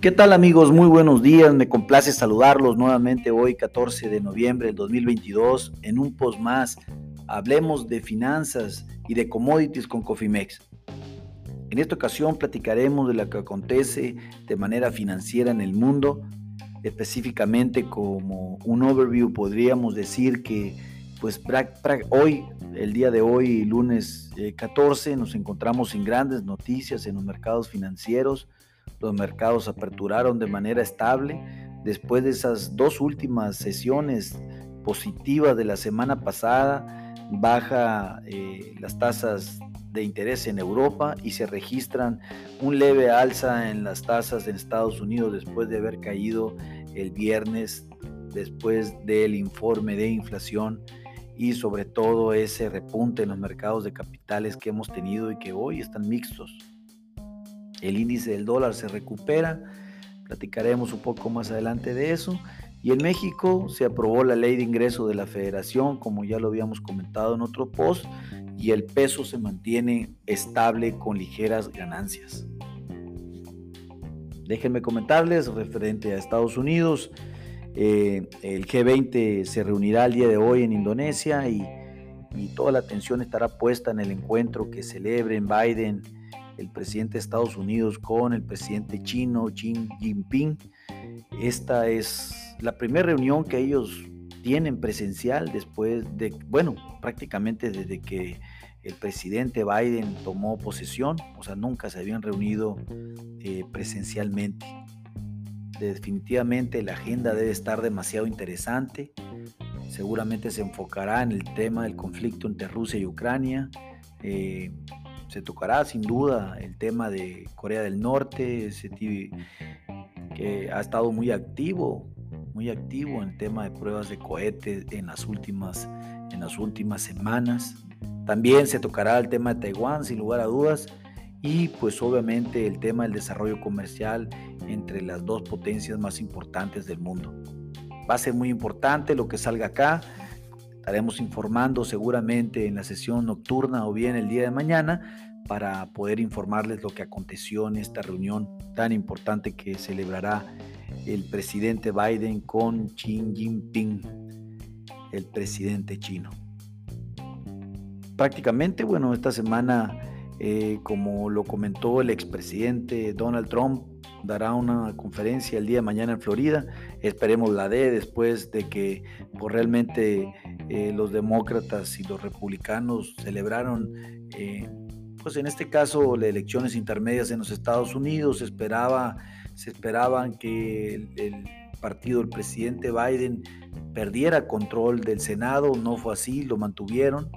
¿Qué tal amigos? Muy buenos días, me complace saludarlos nuevamente hoy 14 de noviembre del 2022 en un post más. Hablemos de finanzas y de commodities con Cofimex. En esta ocasión platicaremos de lo que acontece de manera financiera en el mundo, específicamente como un overview podríamos decir que pues hoy, el día de hoy, lunes 14, eh, nos encontramos sin grandes noticias en los mercados financieros los mercados aperturaron de manera estable después de esas dos últimas sesiones positivas de la semana pasada. Baja eh, las tasas de interés en Europa y se registran un leve alza en las tasas en Estados Unidos después de haber caído el viernes después del informe de inflación y sobre todo ese repunte en los mercados de capitales que hemos tenido y que hoy están mixtos. El índice del dólar se recupera, platicaremos un poco más adelante de eso. Y en México se aprobó la ley de ingreso de la federación, como ya lo habíamos comentado en otro post, y el peso se mantiene estable con ligeras ganancias. Déjenme comentarles referente a Estados Unidos, eh, el G20 se reunirá el día de hoy en Indonesia y, y toda la atención estará puesta en el encuentro que celebren Biden el presidente de Estados Unidos con el presidente chino Xi Jinping. Esta es la primera reunión que ellos tienen presencial después de, bueno, prácticamente desde que el presidente Biden tomó posesión, o sea, nunca se habían reunido eh, presencialmente. Definitivamente la agenda debe estar demasiado interesante. Seguramente se enfocará en el tema del conflicto entre Rusia y Ucrania. Eh, se tocará sin duda el tema de Corea del Norte, ese que ha estado muy activo, muy activo en el tema de pruebas de cohetes en las últimas, en las últimas semanas. También se tocará el tema de Taiwán, sin lugar a dudas, y pues obviamente el tema del desarrollo comercial entre las dos potencias más importantes del mundo. Va a ser muy importante lo que salga acá. Estaremos informando seguramente en la sesión nocturna o bien el día de mañana para poder informarles lo que aconteció en esta reunión tan importante que celebrará el presidente Biden con Xi Jinping, el presidente chino. Prácticamente, bueno, esta semana, eh, como lo comentó el expresidente Donald Trump, dará una conferencia el día de mañana en Florida. Esperemos la dé después de que pues, realmente eh, los demócratas y los republicanos celebraron, eh, pues en este caso, las elecciones intermedias en los Estados Unidos. Se, esperaba, se esperaban que el, partido del presidente Biden perdiera control del Senado. No fue así, lo mantuvieron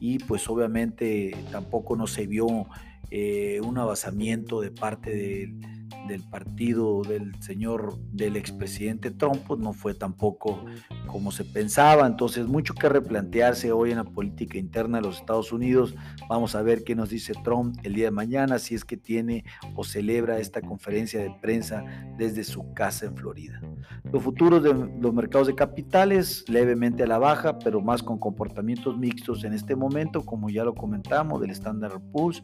y pues obviamente tampoco no se vio eh, un abasamiento de parte del del partido del señor, del expresidente Trump, pues no fue tampoco como se pensaba. Entonces, mucho que replantearse hoy en la política interna de los Estados Unidos. Vamos a ver qué nos dice Trump el día de mañana, si es que tiene o celebra esta conferencia de prensa desde su casa en Florida. Los futuros de los mercados de capitales levemente a la baja, pero más con comportamientos mixtos en este momento, como ya lo comentamos, del Standard Poor's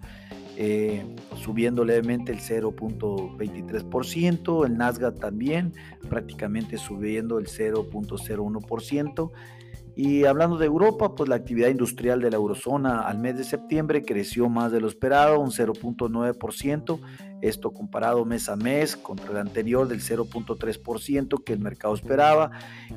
eh, subiendo levemente el 0.23%, el Nasdaq también prácticamente subiendo el 0.01%. Y hablando de Europa, pues la actividad industrial de la eurozona al mes de septiembre creció más de lo esperado, un 0.9%, esto comparado mes a mes contra el anterior del 0.3% que el mercado esperaba.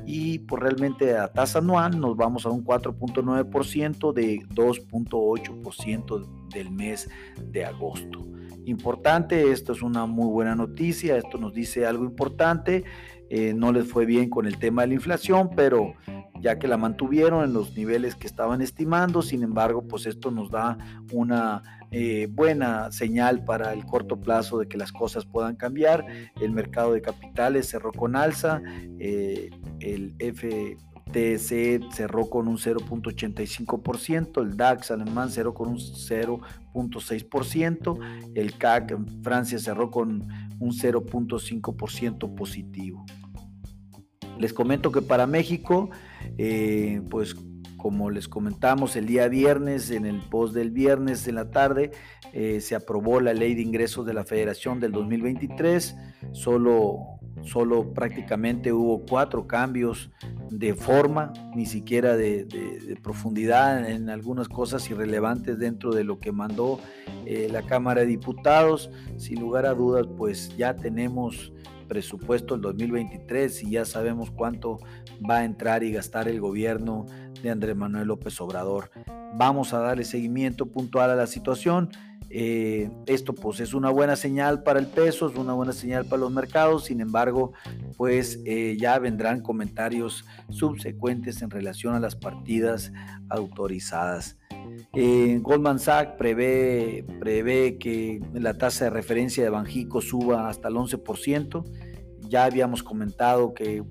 Y pues realmente a tasa anual nos vamos a un 4.9% de 2.8% del mes de agosto. Importante, esto es una muy buena noticia, esto nos dice algo importante, eh, no les fue bien con el tema de la inflación, pero ya que la mantuvieron en los niveles que estaban estimando. Sin embargo, pues esto nos da una eh, buena señal para el corto plazo de que las cosas puedan cambiar. El mercado de capitales cerró con alza, eh, el FTC cerró con un 0.85%, el DAX alemán cerró con un 0.6%, el CAC en Francia cerró con un 0.5% positivo. Les comento que para México, eh, pues como les comentamos el día viernes, en el post del viernes en la tarde, eh, se aprobó la ley de ingresos de la federación del 2023. Solo, solo prácticamente hubo cuatro cambios de forma, ni siquiera de, profundidad en algunas cosas irrelevantes dentro de lo que mandó eh, la Cámara de Diputados. Sin lugar a dudas, pues ya tenemos presupuesto el 2023 y ya sabemos cuánto va a entrar y gastar el gobierno de Andrés Manuel López Obrador. Vamos a darle seguimiento puntual a la situación. Eh, esto pues es una buena señal para el peso, es una buena señal para los mercados, sin embargo pues eh, ya vendrán comentarios subsecuentes en relación a las partidas autorizadas. Eh, Goldman Sachs prevé, prevé que la tasa de referencia de Banjico suba hasta el 11%. Ya habíamos comentado que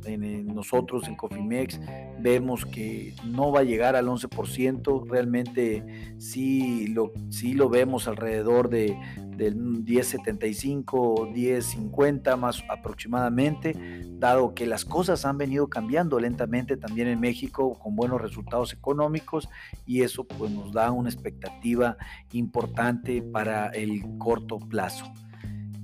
nosotros en Cofimex vemos que no va a llegar al 11%, realmente sí lo, sí lo vemos alrededor de, del 10.75, 10.50 más aproximadamente, dado que las cosas han venido cambiando lentamente también en México con buenos resultados económicos y eso pues nos da una expectativa importante para el corto plazo.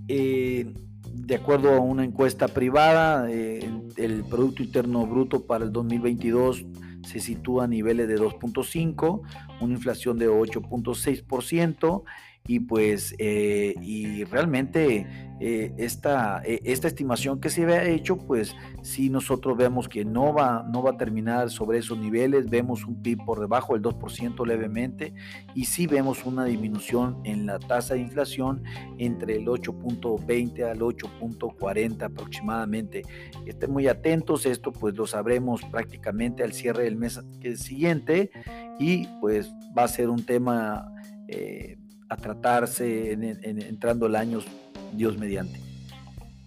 Eh, de acuerdo a una encuesta privada, eh, el Producto Interno Bruto para el 2022 se sitúa a niveles de 2.5, una inflación de 8.6% y pues eh, y realmente eh, esta, eh, esta estimación que se había hecho pues si nosotros vemos que no va, no va a terminar sobre esos niveles vemos un PIB por debajo del 2% levemente y sí vemos una disminución en la tasa de inflación entre el 8.20 al 8.40 aproximadamente. Estén muy atentos esto pues lo sabremos prácticamente al cierre del mes siguiente y pues va a ser un tema a tratarse en, entrando el año Dios mediante.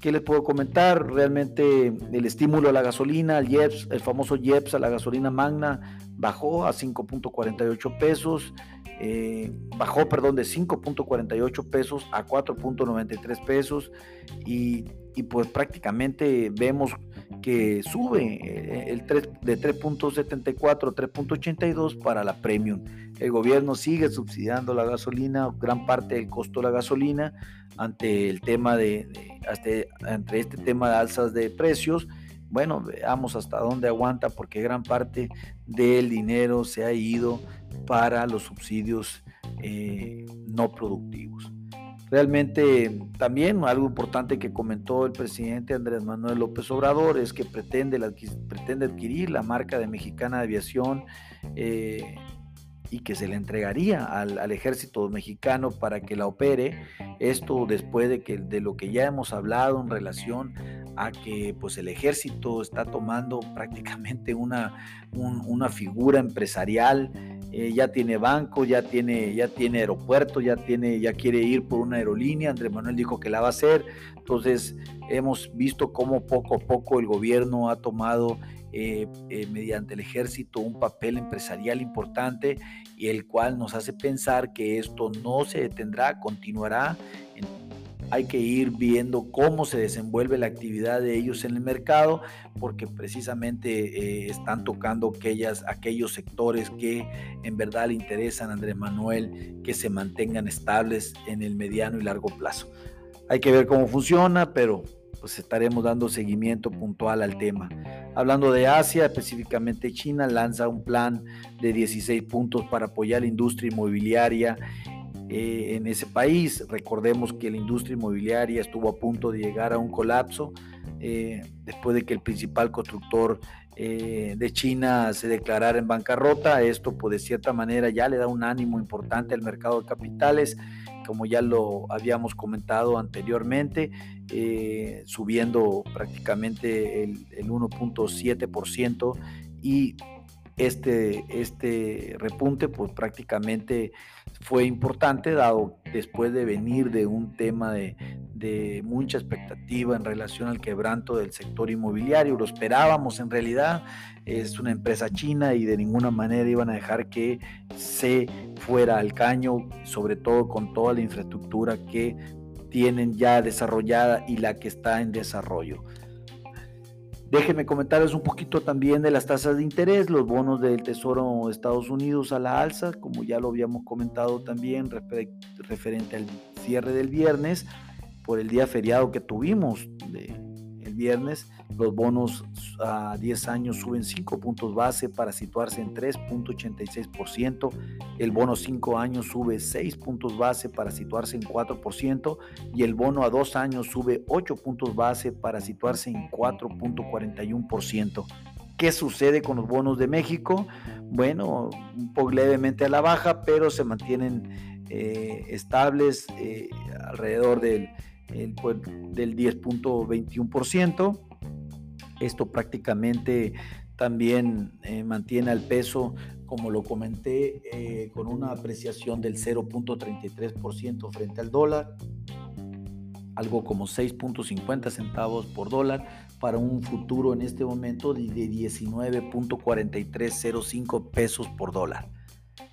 ¿Qué les puedo comentar? Realmente el estímulo a la gasolina, el, el famoso IEPS a la gasolina magna bajó a 5.48 pesos, eh, bajó, perdón, de 5.48 pesos a 4.93 pesos y, pues prácticamente vemos que sube eh, el 3, de 3.74 a 3.82 para la premium. El gobierno sigue subsidiando la gasolina, gran parte del costo de la gasolina, ante el tema de, ante este tema de alzas de precios. Bueno, veamos hasta dónde aguanta, porque gran parte del dinero se ha ido para los subsidios eh, no productivos. Realmente también algo importante que comentó el presidente Andrés Manuel López Obrador es que pretende, pretende adquirir la marca de Mexicana de Aviación eh, y que se le entregaría al, ejército mexicano para que la opere. Esto después de, que, de lo que ya hemos hablado en relación a que pues el ejército está tomando prácticamente una, una figura empresarial, eh, ya tiene banco, ya tiene, ya tiene aeropuerto, ya, tiene, ya quiere ir por una aerolínea, Andrés Manuel dijo que la va a hacer, entonces hemos visto cómo poco a poco el gobierno ha tomado eh, eh, mediante el ejército un papel empresarial importante y el cual nos hace pensar que esto no se detendrá, continuará. Hay que ir viendo cómo se desenvuelve la actividad de ellos en el mercado, porque precisamente eh, están tocando aquellas, aquellos sectores que en verdad le interesan a Andrés Manuel que se mantengan estables en el mediano y largo plazo. Hay que ver cómo funciona, pero pues estaremos dando seguimiento puntual al tema. Hablando de Asia, específicamente China lanza un plan de 16 puntos para apoyar la industria inmobiliaria eh, en ese país. Recordemos que la industria inmobiliaria estuvo a punto de llegar a un colapso eh, después de que el principal constructor eh, de China se declarara en bancarrota. Esto, pues de cierta manera, ya le da un ánimo importante al mercado de capitales como ya lo habíamos comentado anteriormente, subiendo prácticamente el, 1.7% y este, este repunte pues prácticamente fue importante dado después de venir de un tema de, de, mucha expectativa en relación al quebranto del sector inmobiliario. Lo esperábamos en realidad, es una empresa china y de ninguna manera iban a dejar que se fuera al caño, sobre todo con toda la infraestructura que tienen ya desarrollada y la que está en desarrollo. Déjenme comentarles un poquito también de las tasas de interés, los bonos del Tesoro de Estados Unidos a la alza, como ya lo habíamos comentado también referente al cierre del viernes, por el día feriado que tuvimos viernes, los bonos a 10 años suben 5 puntos base para situarse en 3.86%. El bono 5 años sube 6 puntos base para situarse en 4%. Y el bono a 2 años sube 8 puntos base para situarse en 4.41%. ¿Qué sucede con los bonos de México? Bueno, un poco levemente a la baja, pero se mantienen eh, estables eh, alrededor del, pues, del 10.21%. Esto prácticamente también eh, mantiene al peso, como lo comenté, eh, con una apreciación del 0.33% frente al dólar, algo como 6.50 centavos por dólar, para un futuro en este momento de 19.4305 pesos por dólar.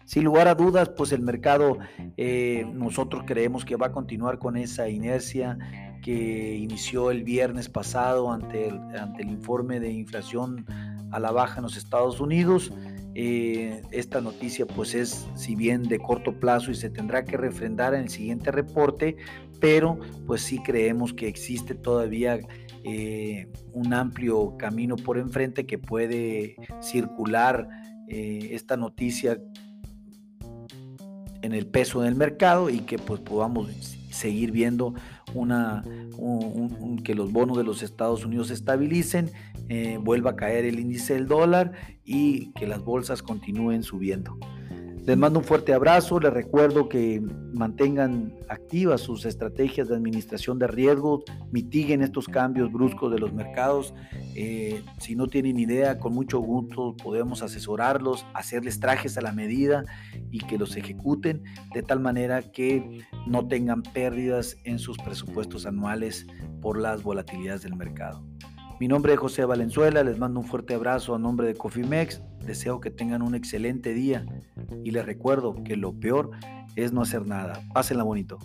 Sin lugar a dudas, pues el mercado, eh, nosotros creemos que va a continuar con esa inercia que inició el viernes pasado ante el, ante el informe de inflación a la baja en los Estados Unidos. Eh, esta noticia pues es si bien de corto plazo y se tendrá que refrendar en el siguiente reporte, pero pues sí creemos que existe todavía eh, un amplio camino por enfrente que puede circular esta noticia en el peso del mercado y que pues podamos seguir viendo una, que los bonos de los Estados Unidos se estabilicen, eh, vuelva a caer el índice del dólar y que las bolsas continúen subiendo. Les mando un fuerte abrazo, les recuerdo que mantengan activas sus estrategias de administración de riesgos, mitiguen estos cambios bruscos de los mercados. Eh, si no tienen idea, con mucho gusto podemos asesorarlos, hacerles trajes a la medida y que los ejecuten de tal manera que no tengan pérdidas en sus presupuestos anuales por las volatilidades del mercado. Mi nombre es José Valenzuela, les mando un fuerte abrazo a nombre de Cofimex, deseo que tengan un excelente día y les recuerdo que lo peor es no hacer nada. Pásenla bonito.